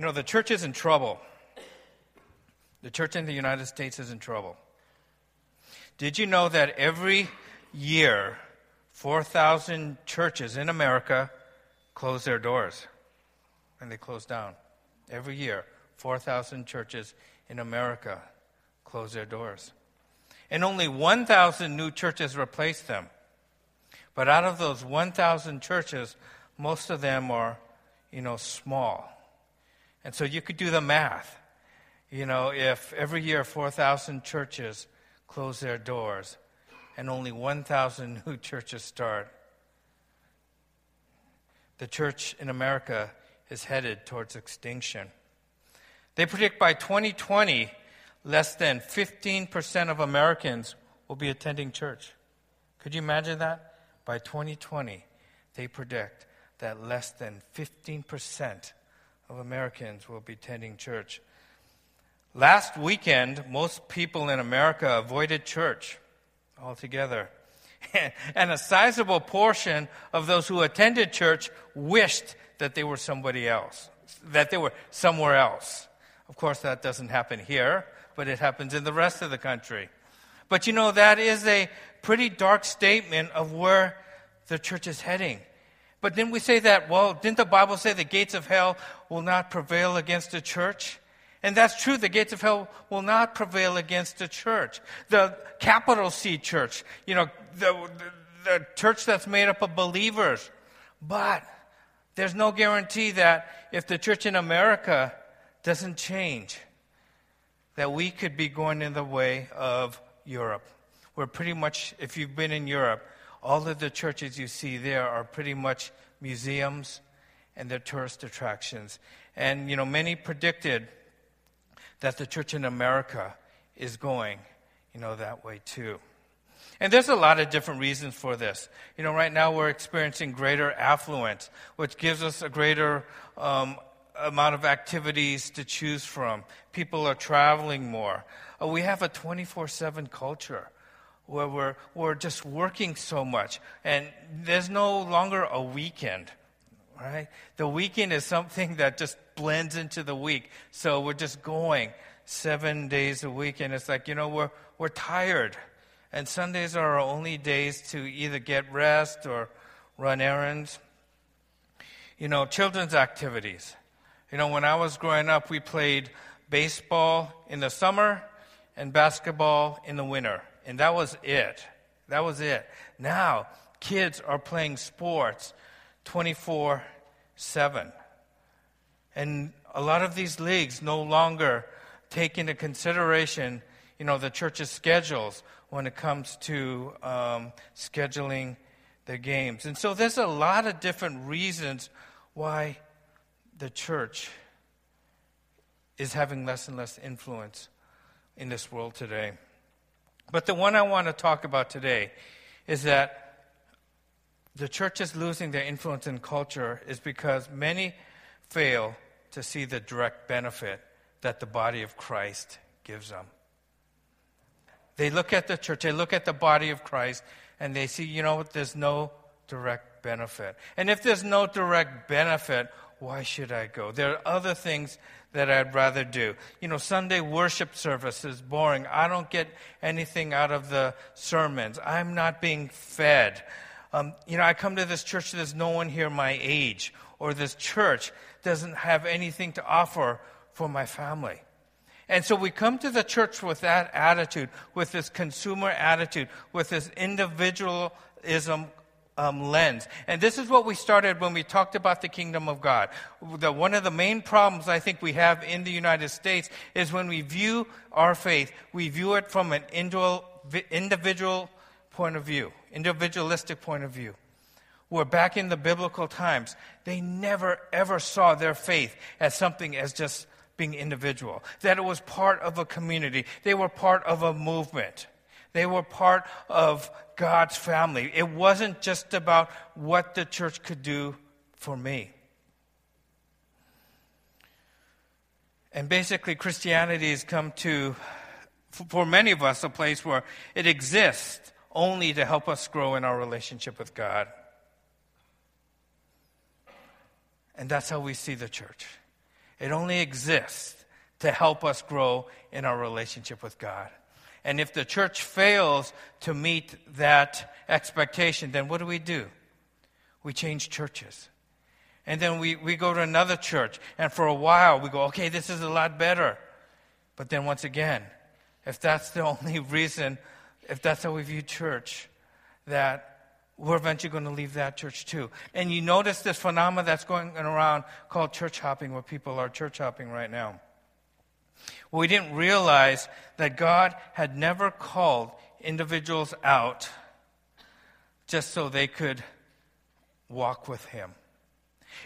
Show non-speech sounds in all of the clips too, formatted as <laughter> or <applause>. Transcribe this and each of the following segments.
You know, the church is in trouble. The church in the United States is in trouble. Did you know that every year, 4,000 churches in America close their doors and they close down? Every year, 4,000 churches in America close their doors. And only 1,000 new churches replace them. But out of those 1,000 churches, most of them are, you know, small. And so you could do the math. You know, if every year 4,000 churches close their doors and only 1,000 new churches start, the church in America is headed towards extinction. They predict by 2020, less than 15% of Americans will be attending church. Could you imagine that? By 2020, they predict that less than 15% of Americans will be attending church. Last weekend, most people in America avoided church altogether. <laughs> and a sizable portion of those who attended church wished that they were somebody else, that they were somewhere else. Of course, that doesn't happen here, but it happens in the rest of the country. But you know, that is a pretty dark statement of where the church is heading. But didn't we say that, well, didn't the Bible say the gates of hell will not prevail against the church? And that's true. The gates of hell will not prevail against the church. The capital C church, you know, the, the, the church that's made up of believers. But there's no guarantee that if the church in America doesn't change, that we could be going in the way of Europe. Where pretty much, if you've been in Europe, all of the churches you see there are pretty much museums and they're tourist attractions. And, you know, many predicted that the church in America is going, you know, that way too. And there's a lot of different reasons for this. You know, right now we're experiencing greater affluence, which gives us a greater um, amount of activities to choose from. People are traveling more. Uh, we have a 24 7 culture where we're, we're just working so much, and there's no longer a weekend right? The weekend is something that just blends into the week. So we're just going seven days a week, and it's like, you know, we're, we're tired. And Sundays are our only days to either get rest or run errands. You know, children's activities. You know, when I was growing up, we played baseball in the summer and basketball in the winter. And that was it. That was it. Now, kids are playing sports 24 7. And a lot of these leagues no longer take into consideration, you know, the church's schedules when it comes to um, scheduling the games. And so there's a lot of different reasons why the church is having less and less influence in this world today. But the one I want to talk about today is that the church is losing their influence in culture is because many fail to see the direct benefit that the body of Christ gives them. They look at the church, they look at the body of Christ, and they see, you know, there's no direct benefit. And if there's no direct benefit, why should I go? There are other things that I'd rather do. You know, Sunday worship service is boring. I don't get anything out of the sermons. I'm not being fed. Um, you know, I come to this church, there's no one here my age, or this church doesn't have anything to offer for my family. And so we come to the church with that attitude, with this consumer attitude, with this individualism um, lens. And this is what we started when we talked about the kingdom of God. The, one of the main problems I think we have in the United States is when we view our faith, we view it from an individual point of view, individualistic point of view. Where back in the biblical times, they never ever saw their faith as something as just being individual, that it was part of a community, they were part of a movement. They were part of God's family. It wasn't just about what the church could do for me. And basically, Christianity has come to, for many of us, a place where it exists only to help us grow in our relationship with God. And that's how we see the church. It only exists to help us grow in our relationship with God. And if the church fails to meet that expectation, then what do we do? We change churches. And then we, we go to another church. And for a while, we go, okay, this is a lot better. But then once again, if that's the <laughs> only reason, if that's how we view church, that we're eventually going to leave that church too. And you notice this phenomenon that's going around called church hopping, where people are church hopping right now. We didn't realize that God had never called individuals out just so they could walk with Him.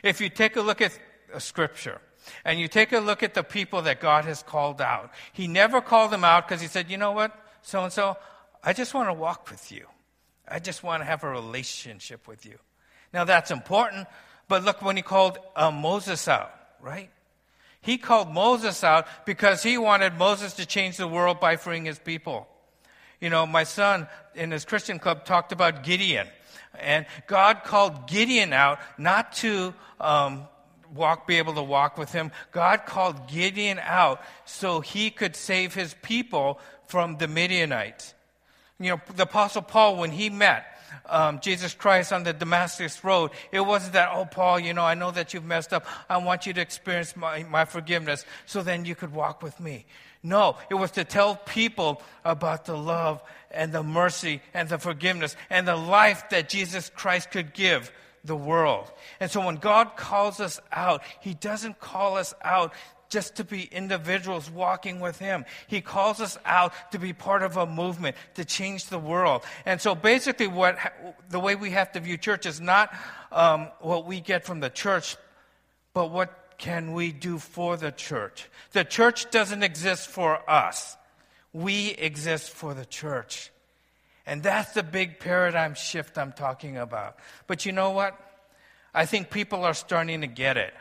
If you take a look at a scripture and you take a look at the people that God has called out, He never called them out because He said, you know what, so and so, I just want to walk with you. I just want to have a relationship with you. Now that's important, but look when He called uh, Moses out, right? He called Moses out because he wanted Moses to change the world by freeing his people. You know, my son in his Christian club talked about Gideon. And God called Gideon out not to um, walk, be able to walk with him. God called Gideon out so he could save his people from the Midianites. You know, the Apostle Paul, when he met um, Jesus Christ on the Damascus Road, it wasn't that, oh, Paul, you know, I know that you've messed up. I want you to experience my, my forgiveness so then you could walk with me. No, it was to tell people about the love and the mercy and the forgiveness and the life that Jesus Christ could give the world. And so when God calls us out, He doesn't call us out just to be individuals walking with Him. He calls us out to be part of a movement to change the world. And so basically, what, the way we have to view church is not um, what we get from the church, but what can we do for the church? The church doesn't exist for us. We exist for the church. And that's the big paradigm shift I'm talking about. But you know what? I think people are starting to get it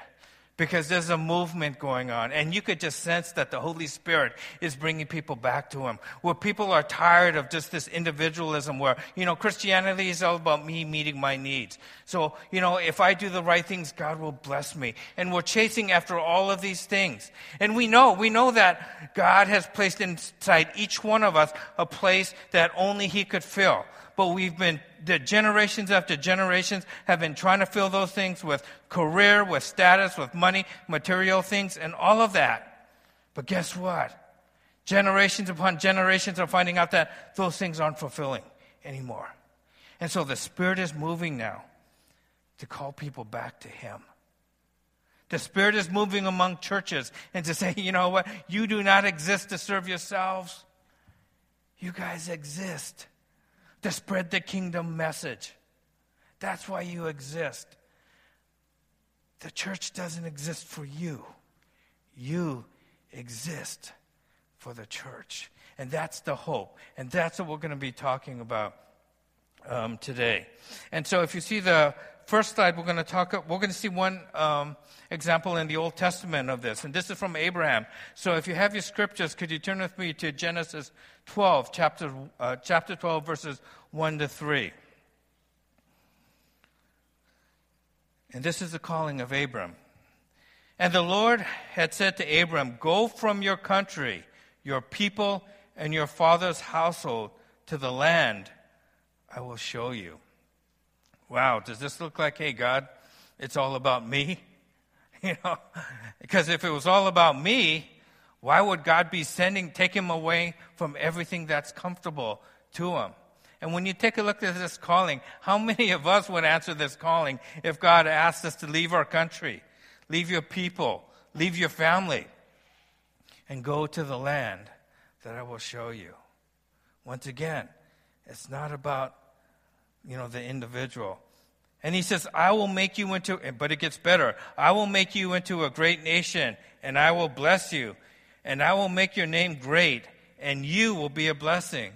because there's a movement going on. And you could just sense that the Holy Spirit is bringing people back to Him. Where people are tired of just this individualism where, you know, Christianity is all about me meeting my needs. So, you know, if I do the right things, God will bless me. And we're chasing after all of these things. And we know, we know that God has placed inside each one of us a place that only He could fill but we've been, the generations after generations have been trying to fill those things with career, with status, with money, material things, and all of that. But guess what? Generations upon generations are finding out that those things aren't fulfilling anymore. And so the Spirit is moving now to call people back to Him. The Spirit is moving among churches and to say, <laughs> you know what? You do not exist to serve yourselves. You guys exist to spread the kingdom message. That's why you exist. The church doesn't exist for you, you exist for the church. And that's the hope. And that's what we're going to be talking about um, today. And so if you see the first slide, we're going to talk, we're going to see one um, example in the Old Testament of this. And this is from Abraham. So if you have your scriptures, could you turn with me to Genesis 12, chapter, uh, chapter 12, verses 1 to 3. And this is the calling of Abram. And the Lord had said to Abram, Go from your country, your people, and your father's household to the land I will show you. Wow, does this look like, hey, God, it's all about me? <laughs> You know, because if it was all about me, why would God be sending, take him away from everything that's comfortable to him? And when you take a look at this calling, how many of us would answer this calling if God asked us to leave our country, leave your people, leave your family, and go to the land that I will show you? Once again, it's not about, you know, the individual. And he says, I will make you into, but it gets better. I will make you into a great nation, and I will bless you, and I will make your name great, and you will be a blessing.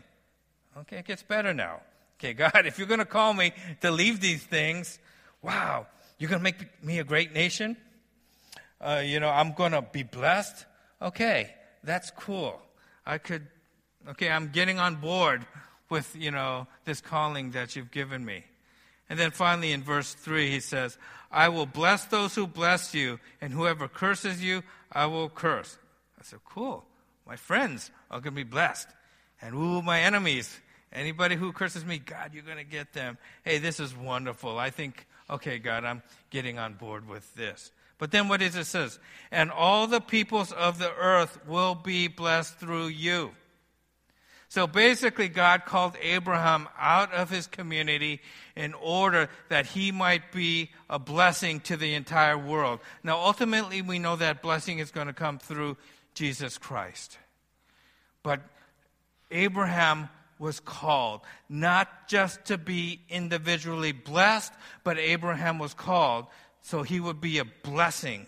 Okay, it gets better now. Okay, <laughs> God, if you're going to call me to leave these things, wow, you're going to make me a great nation? Uh, you know, I'm going to be blessed? Okay, that's cool. I could, okay, I'm getting on board with, you know, this calling that you've given me. And then finally in verse 3, he says, I will bless those who bless you, and whoever curses you, I will curse. I said, cool. My friends are going to be blessed. And ooh, my enemies, anybody who curses me, God, you're going to get them. Hey, this is wonderful. I think, okay, God, I'm getting on board with this. But then what is it says? And all the peoples of the earth will be blessed through you. So basically, God called Abraham out of his community in order that he might be a blessing to the entire world. Now, ultimately, we know that blessing is going to come through Jesus Christ. But Abraham was called not just to be individually blessed, but Abraham was called so he would be a blessing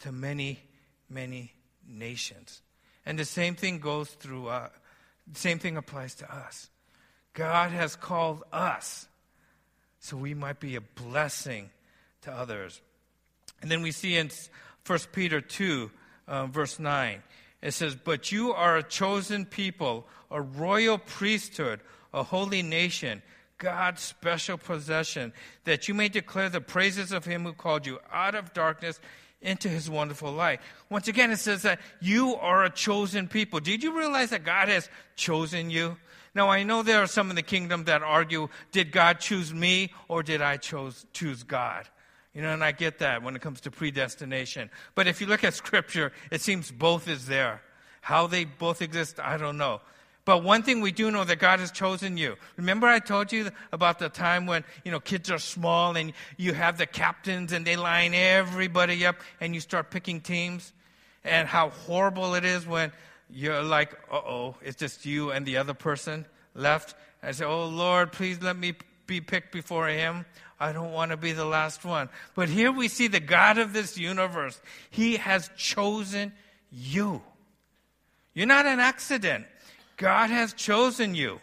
to many, many nations. And the same thing goes through, uh, same thing applies to us. God has called us so we might be a blessing to others. And then we see in 1 Peter 2, uh, verse 9, it says, But you are a chosen people, a royal priesthood, a holy nation, God's special possession, that you may declare the praises of him who called you out of darkness into his wonderful light. Once again, it says that you are a chosen people. Did you realize that God has chosen you? Now, I know there are some in the kingdom that argue, did God choose me or did I chose, choose God? You know, and I get that when it comes to predestination. But if you look at scripture, it seems both is there. How they both exist, I don't know. But one thing we do know that God has chosen you. Remember I told you about the time when, you know, kids are small and you have the captains and they line everybody up and you start picking teams and how horrible it is when you're like, uh-oh, it's just you and the other person left. I say, oh Lord, please let me be picked before him. I don't want to be the last one. But here we see the God of this universe. He has chosen you. You're not an accident. God has chosen you.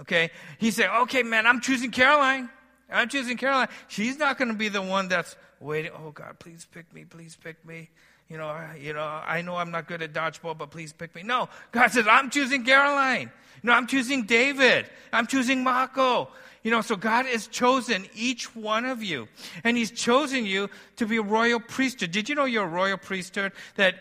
Okay? He said, okay, man, I'm choosing Caroline. I'm choosing Caroline. She's not going to be the one that's waiting. Oh, God, please pick me. Please pick me. You know, you know, I know I'm not good at dodgeball, but please pick me. No, God says, I'm choosing Caroline. No, I'm choosing David. I'm choosing Mako. You know, so God has chosen each one of you. And He's chosen you to be a royal priesthood. Did you know you're a royal priesthood? That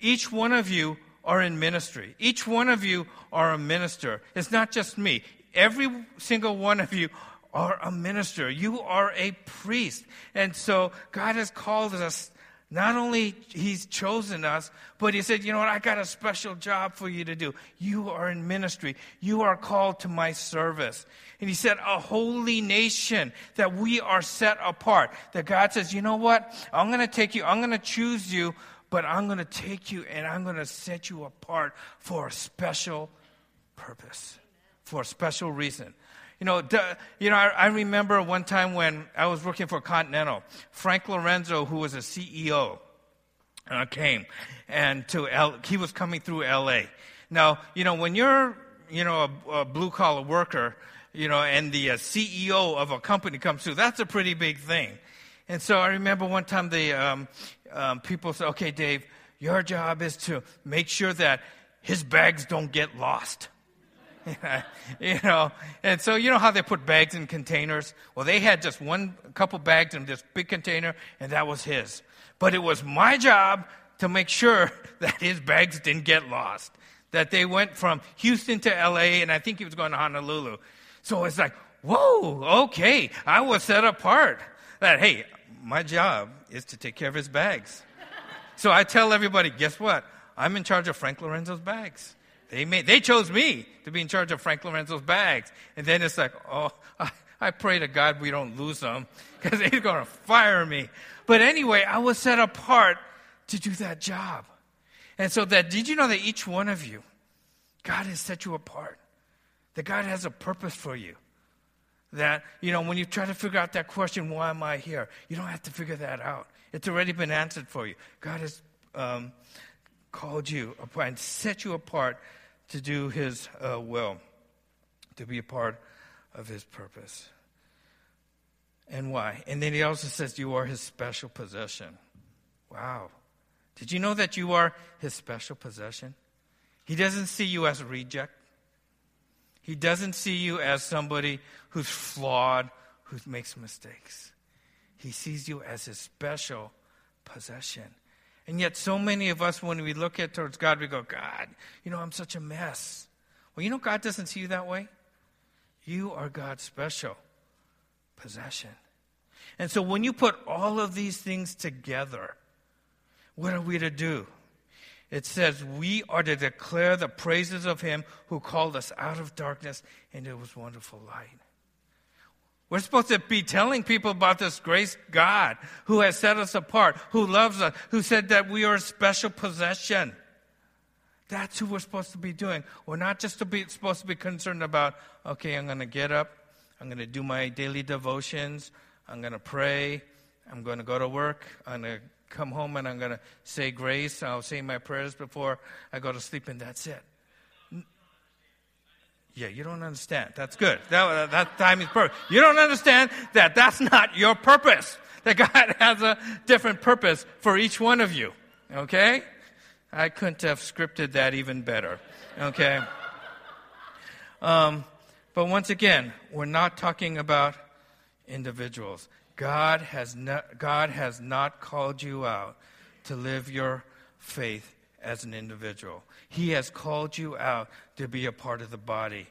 each one of you are in ministry. Each one of you are a minister. It's not just me. Every single one of you are a minister. You are a priest. And so God has called us. Not only He's chosen us, but He said, you know what, I got a special job for you to do. You are in ministry. You are called to my service. And He said, a holy nation that we are set apart. That God says, you know what, I'm going to take you, I'm going to choose you but I'm going to take you and I'm going to set you apart for a special purpose, for a special reason. You know, you know, I, I, remember one time when I was working for Continental, Frank Lorenzo, who was a CEO, uh, came and to L, he was coming through L.A. Now, you know, when you're, you know, a, a blue collar worker, you know, and the uh, CEO of a company comes through, that's a pretty big thing. And so I remember one time the um, um, people say, okay, Dave, your job is to make sure that his bags don't get lost. <laughs> you know, and so you know how they put bags in containers? Well, they had just one couple bags in this big container, and that was his. But it was my job to make sure <laughs> that his bags didn't get lost. That they went from Houston to LA, and I think he was going to Honolulu. So it's like, whoa, okay, I was set apart. That, hey, my job is to take care of his bags. so I tell everybody, guess what? I'm in charge of Frank Lorenzo's bags. They made, they chose me to be in charge of Frank Lorenzo's bags. And then it's like, oh, <laughs> I, I pray to God we don't lose them because <laughs> he's going to fire me. But anyway, I was set apart to do that job. And so that, did you know that each one of you, God has set you apart? That God has a purpose for you. That, you know, when you try to figure out that question, why am I here? You don't have to figure that out. It's already been answered for you. God has um, called you and set you apart to do His uh, will, to be a part of His purpose. And why? And then He also says you are His special possession. Wow. Did you know that you are His special possession? He doesn't see you as a reject. He doesn't see you as somebody who's flawed, who makes mistakes. He sees you as his special possession. And yet, so many of us, when we look at towards God, we go, God, you know, I'm such a mess. Well, you know, God doesn't see you that way. You are God's special possession. And so, when you put all of these things together, what are we to do? It says, We are to declare the praises of him who called us out of darkness into his wonderful light. We're supposed to be telling people about this grace God who has set us apart, who loves us, who said that we are a special possession. That's who we're supposed to be doing. We're not just to be, supposed to be concerned about, okay, I'm going to get up, I'm going to do my daily devotions, I'm going to pray, I'm going to go to work, I'm going to come home and I'm going to say grace, I'll say my prayers before I go to sleep, and that's it. Yeah, you don't understand. That's good. That, that time is perfect. You don't understand that that's not your purpose. That God <laughs> has a different purpose for each one of you. Okay? I couldn't have scripted that even better. Okay? Um, but once again, we're not talking about individuals. God has, not, God has not called you out to live your faith as an individual. He has called you out to be a part of the body.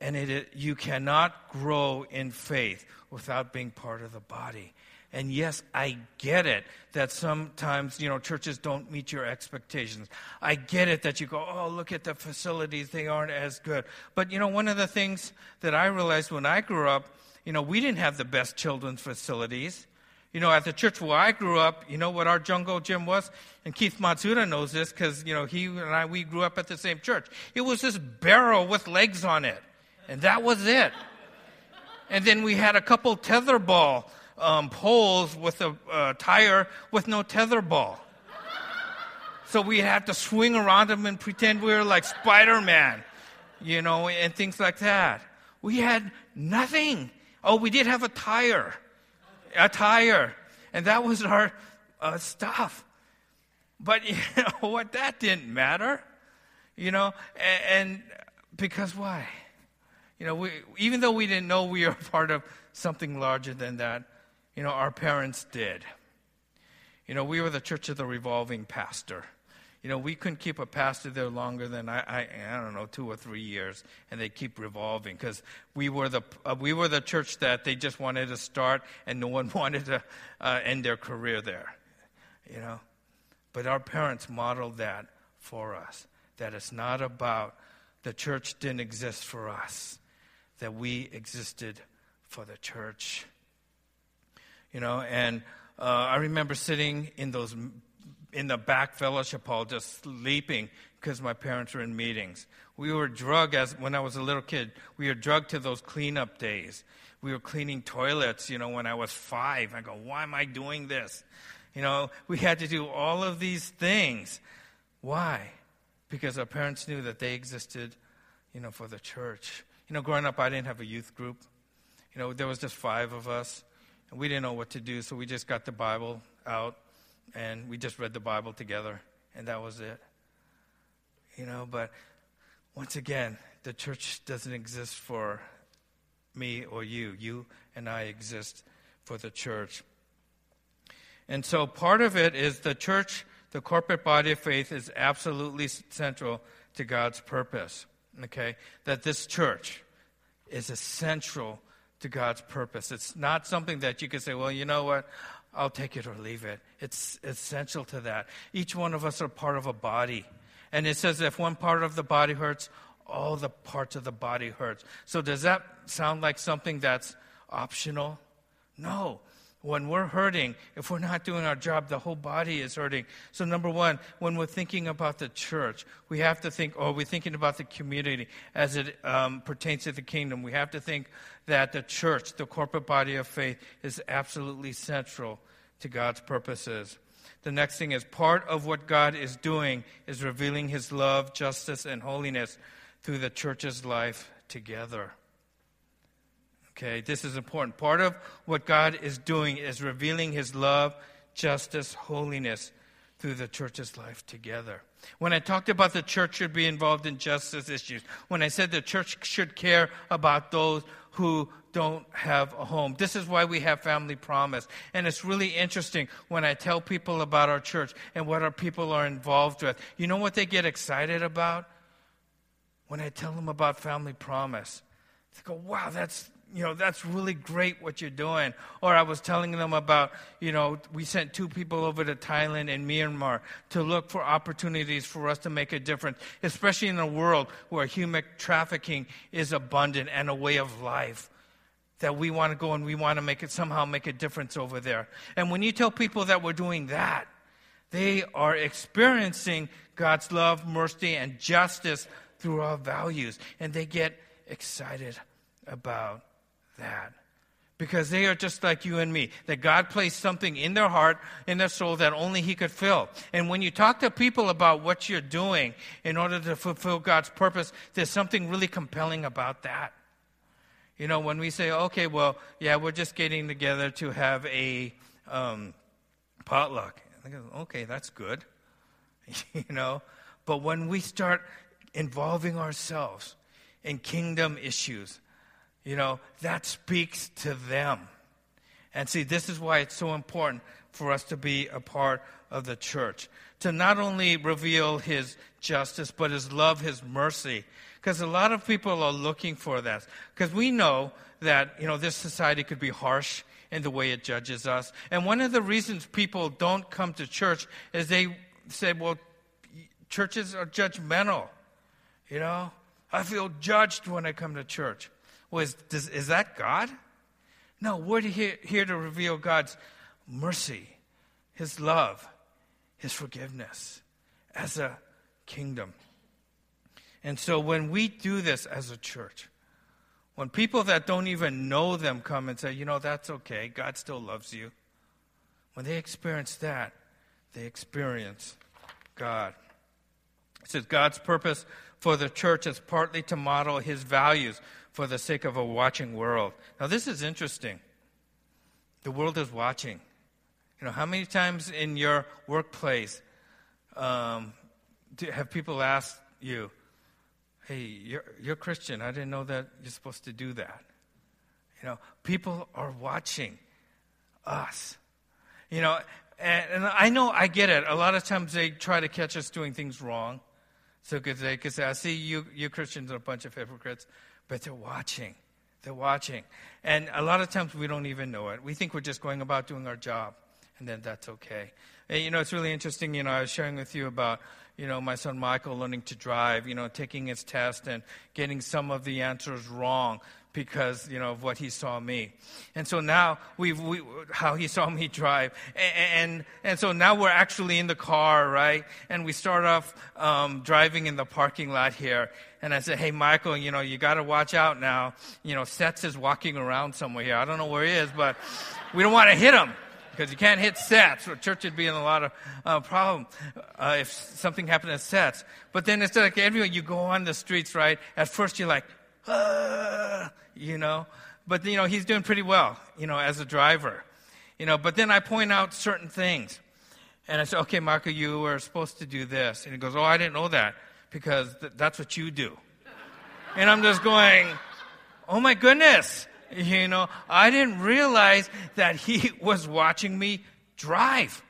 And it, you cannot grow in faith without being part of the body. And yes, I get it that sometimes, you know, churches don't meet your expectations. I get it that you go, oh, look at the facilities, they aren't as good. But, you know, one of the things that I realized when I grew up, you know, we didn't have the best children's facilities. You know, at the church where I grew up, you know what our jungle gym was? And Keith Matsuda knows this because, you know, he and I, we grew up at the same church. It was this barrel with legs on it. And that was it. And then we had a couple tetherball um, poles with a uh, tire with no tetherball. So we had to swing around them and pretend we were like Spider Man, you know, and things like that. We had nothing. Oh, we did have a tire a tire. And that was our uh, stuff. But <laughs> you know what? That didn't matter. You know, and, and because why? You know, we, even though we didn't know we were <laughs> part of something larger than that, you know, our parents did. You know, we were the church of the revolving pastor you know, we couldn't keep a pastor there longer than I, I, I don't know, two or three years, and they keep revolving because we were the uh, we were the church that they just wanted to start, and no one <laughs> wanted to uh, end their career there, you know. But our parents modeled that for us. That it's not about the church didn't exist for us, that we existed for the church. You know, and uh, I remember sitting in those in the back fellowship hall just sleeping because my parents were in meetings. We were drugged as when I was a little kid. We were drugged to those cleanup days. We were cleaning toilets, you know, when I was five. I go, why am I doing this? You know, we had to do all of these things. Why? Because our parents knew that they existed, you know, for the church. You know, growing up, I didn't have a youth group. You know, there was just five of us, and we didn't know what to do, so we just got the Bible out and we just read the Bible together, and that was it. You know, but once again, the church doesn't exist for me or you. You and I exist for the church. And so part of it is the church, the corporate body of faith, is absolutely central to God's purpose. Okay? That this church is essential to God's purpose. It's not something that you can say, well, you know what? I'll take it or leave it. It's essential to that. Each one of us are part of a body. And it says if one part of the body hurts, all the parts of the body hurts. So does that sound like something that's optional? No. When we're hurting, if we're not doing our job, the whole body is hurting. So, number one, when we're thinking about the church, we have to think, or we're thinking about the community as it um, pertains to the kingdom. We have to think that the church, the corporate body of faith, is absolutely central to God's purposes. The next thing is part of what God is doing is revealing his love, justice, and holiness through the church's life together. Okay, this is important. Part of what God is doing is revealing his love, justice, holiness through the church's life together. When I talked about the church should be involved in justice issues, when I said the church should care about those who don't have a home. This is why we have Family Promise. And it's really interesting when I tell people about our church and what our people are involved with. You know what they get excited about? When I tell them about Family Promise. They go, wow, that's you know, that's really great what you're doing. Or I was telling them about, you know, we sent two people over to Thailand and Myanmar to look for opportunities for us to make a difference, especially in a world where human trafficking is abundant and a way of life. That we want to go and we want to make it somehow make a difference over there. And when you tell people that we're doing that, they are experiencing God's love, mercy, and justice through our values. And they get excited about that. Because they are just like you and me. That God placed something in their heart, in their soul that only He could fill. And when you talk to people about what you're doing in order to fulfill God's purpose, there's something really compelling about that. You know, when we say, okay, well, yeah, we're just getting together to have a um, potluck. Okay, that's good. <laughs> you know, but when we start involving ourselves in kingdom issues, you know, that speaks to them. And see, this is why it's so important for us to be a part of the church. To not only reveal his justice, but his love, his mercy. Because a lot of people are looking for that. Because we know that, you know, this society could be harsh in the way it judges us. And one of the reasons people don't come to church is they say, well, churches are judgmental. You know, I feel judged when I come to church. Was does, is that God? No, we're here, here to reveal God's mercy, His love, His forgiveness as a kingdom. And so when we do this as a church, when people that don't even know them come and say, you know, that's okay, God still loves you, when they experience that, they experience God. It says God's purpose for the church is partly to model his values for the sake of a watching world. Now, this is interesting. The world is watching. You know, how many times in your workplace um, do, have people asked you, hey, you're, you're Christian. I didn't know that you're supposed to do that. You know, people are watching us. You know, and, and I know I get it. A lot of times they try to catch us doing things wrong. So they could say, I see you, you Christians are a bunch of hypocrites but they're watching. They're watching. And a lot of times we don't even know it. We think we're just going about doing our job, and then that's okay. And, you know, it's really interesting. You know, I was sharing with you about, you know, my son Michael learning to drive, you know, taking his test and getting some of the answers wrong because you know of what he saw me, and so now we've we, how he saw me drive, and, and, and so now we're actually in the car, right? And we start off um, driving in the parking lot here, and I said, "Hey, Michael, you know you got to watch out now. You know, Sets is walking around somewhere here. I don't know where he is, but we don't want to hit him." because you can't hit sets. The church would be in a lot of uh, problem uh, if something happened to sets. But then it's like everywhere you go on the streets, right? At first you're like, <sighs> you know. But, you know, he's doing pretty well, you know, as a driver. You know, but then I point out certain things. And I say, okay, Marco, you were supposed to do this. And he goes, oh, I didn't know that because th- that's what you do. and I'm just going, oh my goodness. You know, I didn't realize that he <laughs> was watching me drive.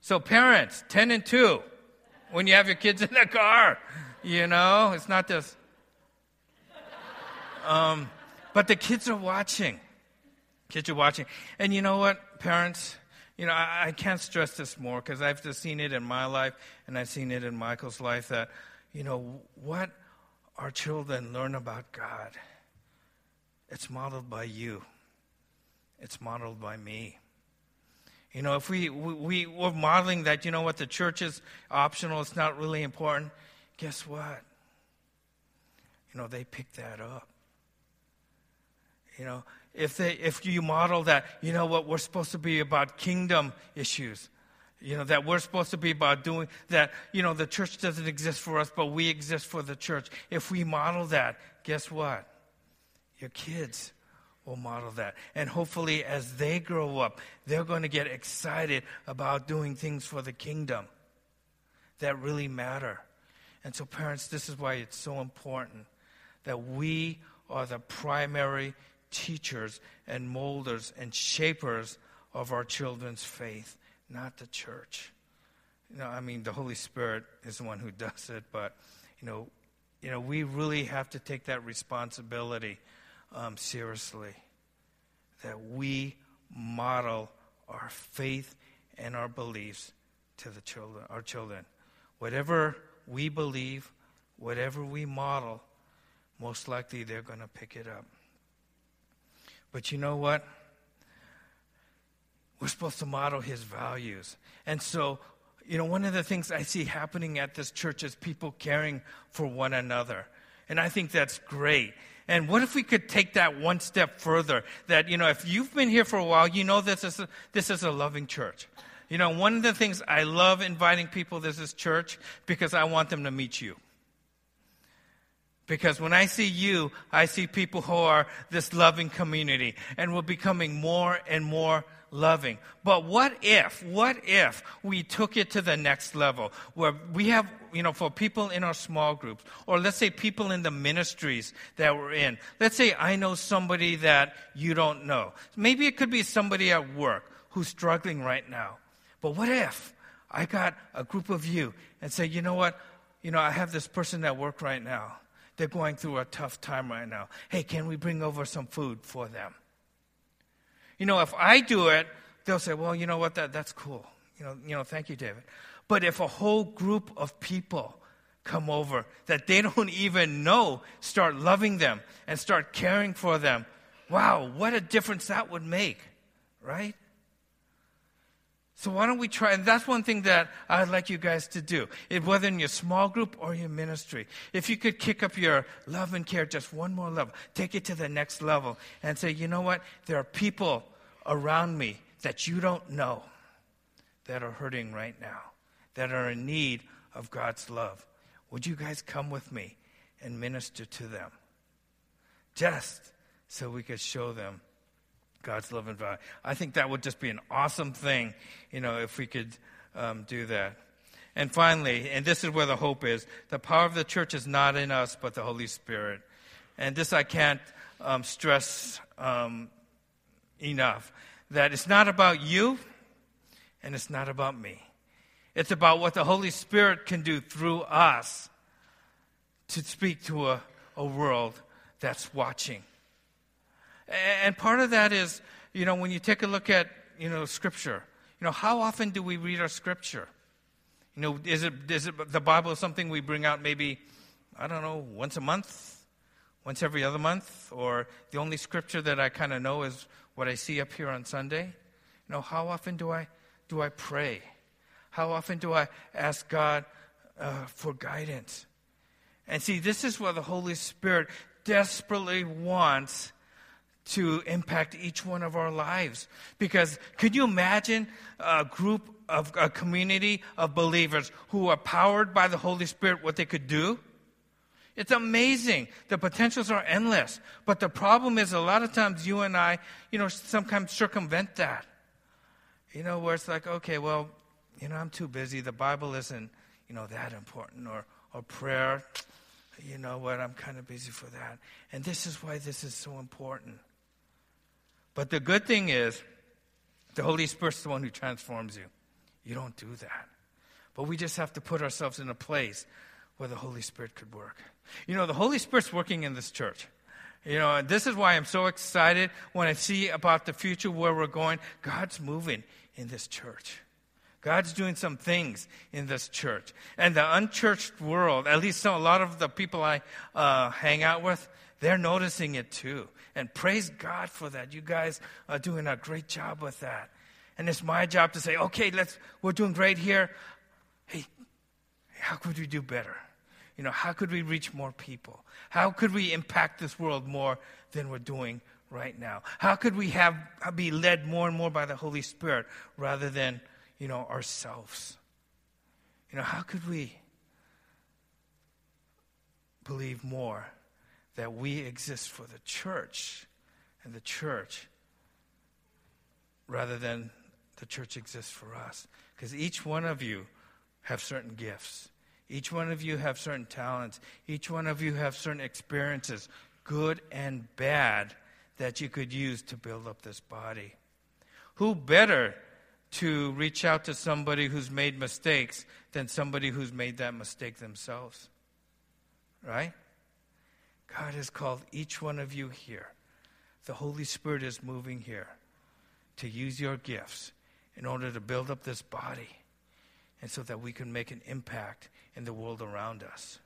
So, parents, 10 and 2, when you have your kids in the car, you know, it's not just. Um, but the kids are watching. Kids are watching. And you know what, parents? You know, I, I can't stress this more because I've just seen it in my life and I've seen it in Michael's life that, you know, what our children learn about God, it's modeled by you, it's modeled by me. You know, if we, we, we're modeling that, you know what, the church is optional, it's not really important, guess what? You know, they pick that up. You know, if, they, if you model that, you know what, we're supposed to be about kingdom issues. You know, that we're supposed to be about doing that, you know, the church doesn't exist for us, but we exist for the church. If we model that, guess what? Your kids will model that. And hopefully, as they grow up, they're going to get excited about doing things for the kingdom that really matter. And so, parents, this is why it's so important that we are the primary teachers and molders and shapers of our children's faith, not the church. You know, I mean, the Holy Spirit is the one who does it, but you know, you know, we really have to take that responsibility um, seriously. That we model our faith and our beliefs to the children, our children. Whatever we believe, whatever we model, most likely they're going to pick it up. But you know what? We're supposed to model his values. And so, you know, one of the things I see happening at this church is people caring for one another. And I think that's great. And what if we could take that one step further? That, you know, if you've been here for a while, you know this is a, this is a loving church. You know, one of the things I love inviting people to this church because I want them to meet you. Because when I see you, I see people who are this loving community and we're becoming more and more loving. But what if, what if we took it to the next level where we have, you know, for people in our small groups, or let's say people in the ministries that we're in. Let's say I know somebody that you don't know. Maybe it could be somebody at work who's struggling right now. But what if I got a group of you and say, you know what? You know, I have this person at work right now they're going through a tough time right now. Hey, can we bring over some food for them? You know, if I do it, they'll say, well, you know what, that, that's cool. You know, you know, thank you, David. But if a whole group of people come over that they <laughs> don't even know start loving them and start caring for them, wow, what a difference that would make, right? So why don't we try? And that's one thing that I'd like you guys to do, whether in your small group or your ministry. If you could kick up your love and care just one more level, take it to the next level, and say, you know what? There are people around me that you don't know that are hurting right now, that are in need of God's love. Would you guys come with me and minister to them? Just so we could show them God's love and value. I think that would just be an awesome thing, you know, if we could um, do that. And finally, and this is where the hope is the power of the church is not in us, but the Holy Spirit. And this I can't um, stress um, enough that it's not about you and it's not about me. It's about what the Holy Spirit can do through us to speak to a, a world that's watching. And part of that is, you know, when you take a look at, you know, Scripture, you know, how often do we read our Scripture? You know, is it, is it the Bible something we bring out maybe, I don't know, once a month, once every other month? Or the only Scripture that I kind of know is what I see up here on Sunday? You know, how often do I, do I pray? How often do I ask God uh, for guidance? And see, this is what the Holy Spirit desperately wants to impact each one of our lives. Because could you imagine a group of a community of believers who are powered by the Holy Spirit, what they could do? It's amazing. The potentials are endless. But the problem is a lot of times you and I, you know, sometimes circumvent that. You know, where it's like, okay, well, you know, I'm too busy. The Bible isn't, you know, that important. Or, or prayer, you know what, I'm kind of busy for that. And this is why this is so important. But the good thing is, the Holy Spirit's the one who transforms you. You don't do that. But we just have to put ourselves in a place where the Holy Spirit could work. You know, the Holy Spirit's working in this church. You know, and this is why I'm so excited when I see about the future where we're going. God's moving in this church. God's doing some things in this church. And the unchurched world, at least a lot of the people I uh, hang out with, they're noticing it too. And praise God for that. You guys are doing a great job with that. And it's my job to say, okay, let's, we're doing great here. Hey, how could we do better? You know, how could we reach more people? How could we impact this world more than we're doing right now? How could we have be led more and more by the Holy Spirit rather than, you know, ourselves? You know, how could we believe more that we exist for the church and the church rather than the church exists for us. Because each one of you have certain gifts. Each one of you have certain talents. Each one of you have certain experiences, good and bad, that you could use to build up this body. Who better to reach out to somebody who's made mistakes than somebody who's made that mistake themselves? Right? God has called each one of you here. The Holy Spirit is moving here to use your gifts in order to build up this body and so that we can make an impact in the world around us.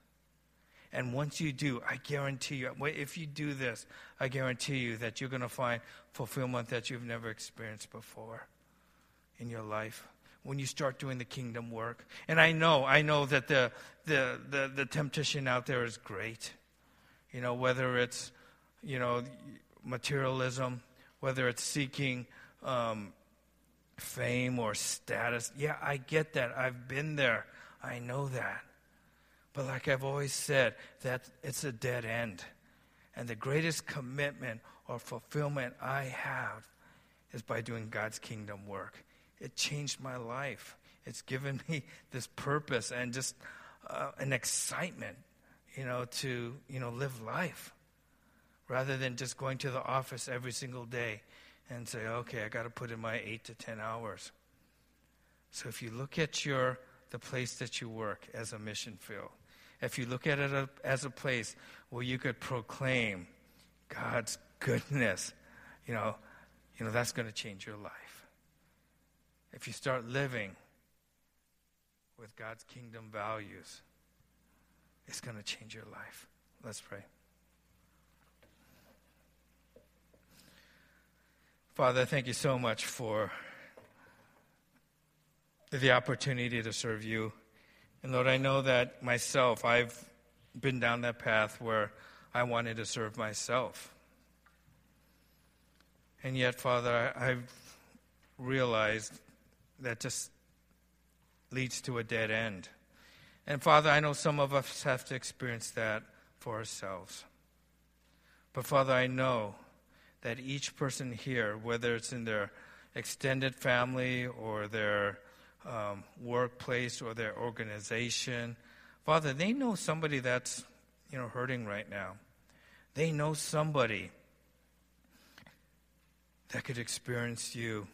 And once you do, I guarantee you, if you do this, I guarantee you that you're going to find fulfillment that you've never experienced before in your life when you start doing the kingdom work. And I know, I know that the, the, the, the temptation out there is great. You know, whether it's, you know, materialism, whether it's seeking um, fame or status. Yeah, I get that. I've been there. I know that. But like I've always said, that it's a dead end. And the greatest commitment or fulfillment I have is by doing God's kingdom work. It changed my life. It's given <laughs> me this purpose and just uh, an excitement, you know, to, you know, live life rather than just going to the office every single day and say, okay, I got to put in my eight to 10 hours. So if you look at your, the place that you work as a mission field, if you look at it as a place where you could proclaim God's goodness, you know, you know that's going to change your life. If you start living with God's kingdom values, it's going to change your life. Let's pray. Father, thank you so much for the opportunity to serve you. And Lord, I know that myself, I've been down that path where I wanted to serve myself. And yet, Father, I've realized that just leads to a dead end. And Father, I know some of us have to experience that for ourselves. But Father, I know that each person here, whether it's in their extended family or their um, workplace or their organization, Father, they know somebody that's you know hurting right now. They know somebody that could experience you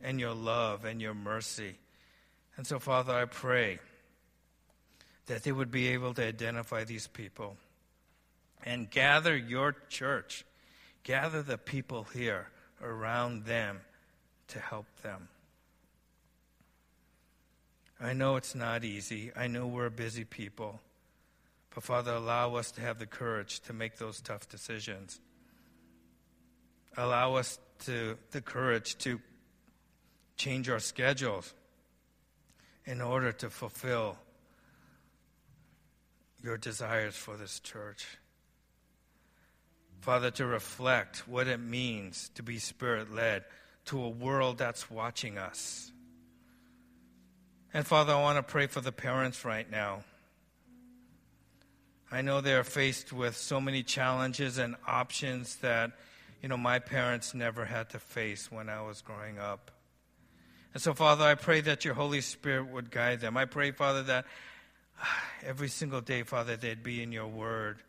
and your love and your mercy. And so, Father, I pray that they would be able to identify these people and gather your church Gather the people here around them to help them. I know it's not easy. I know we're busy people. But Father, allow us to have the courage to make those tough decisions. Allow us to the courage to change our schedules in order to fulfill your desires for this church. Father, to reflect what it means to be spirit led to a world that's watching us. And Father, I want to pray for the parents right now. I know they are faced with so many challenges and options that, you know, my parents never had to face when I was growing up. And so, Father, I pray that your Holy Spirit would guide them. I pray, Father, that <sighs> every single day, Father, they'd be in your word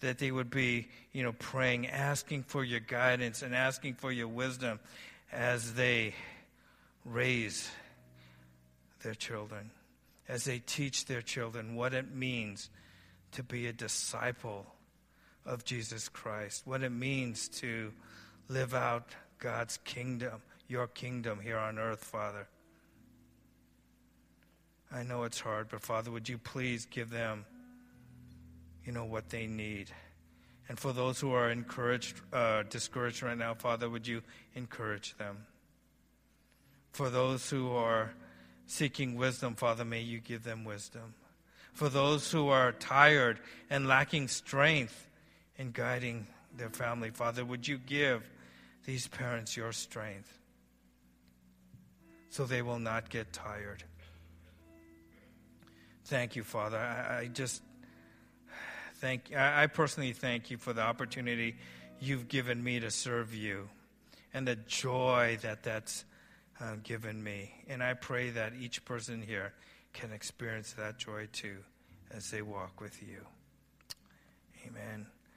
that they would be, you know, praying, asking for your guidance and asking for your wisdom as they raise their children, as they teach their children what it means to be a disciple of Jesus Christ, what it means to live out God's kingdom, your kingdom here on earth, Father. I know it's hard, but Father, would you please give them you know, what they need. And for those who are encouraged, uh, discouraged right now, Father, would you encourage them? For those who are seeking wisdom, Father, may you give them wisdom. For those who are tired and lacking strength in guiding their family, Father, would you give these parents your strength so they will not get tired? Thank you, Father. I, I just thank I personally thank you for the opportunity you've given me to serve you and the joy that that's uh, given me. And I pray that each person here can experience that joy too as they walk with you. Amen.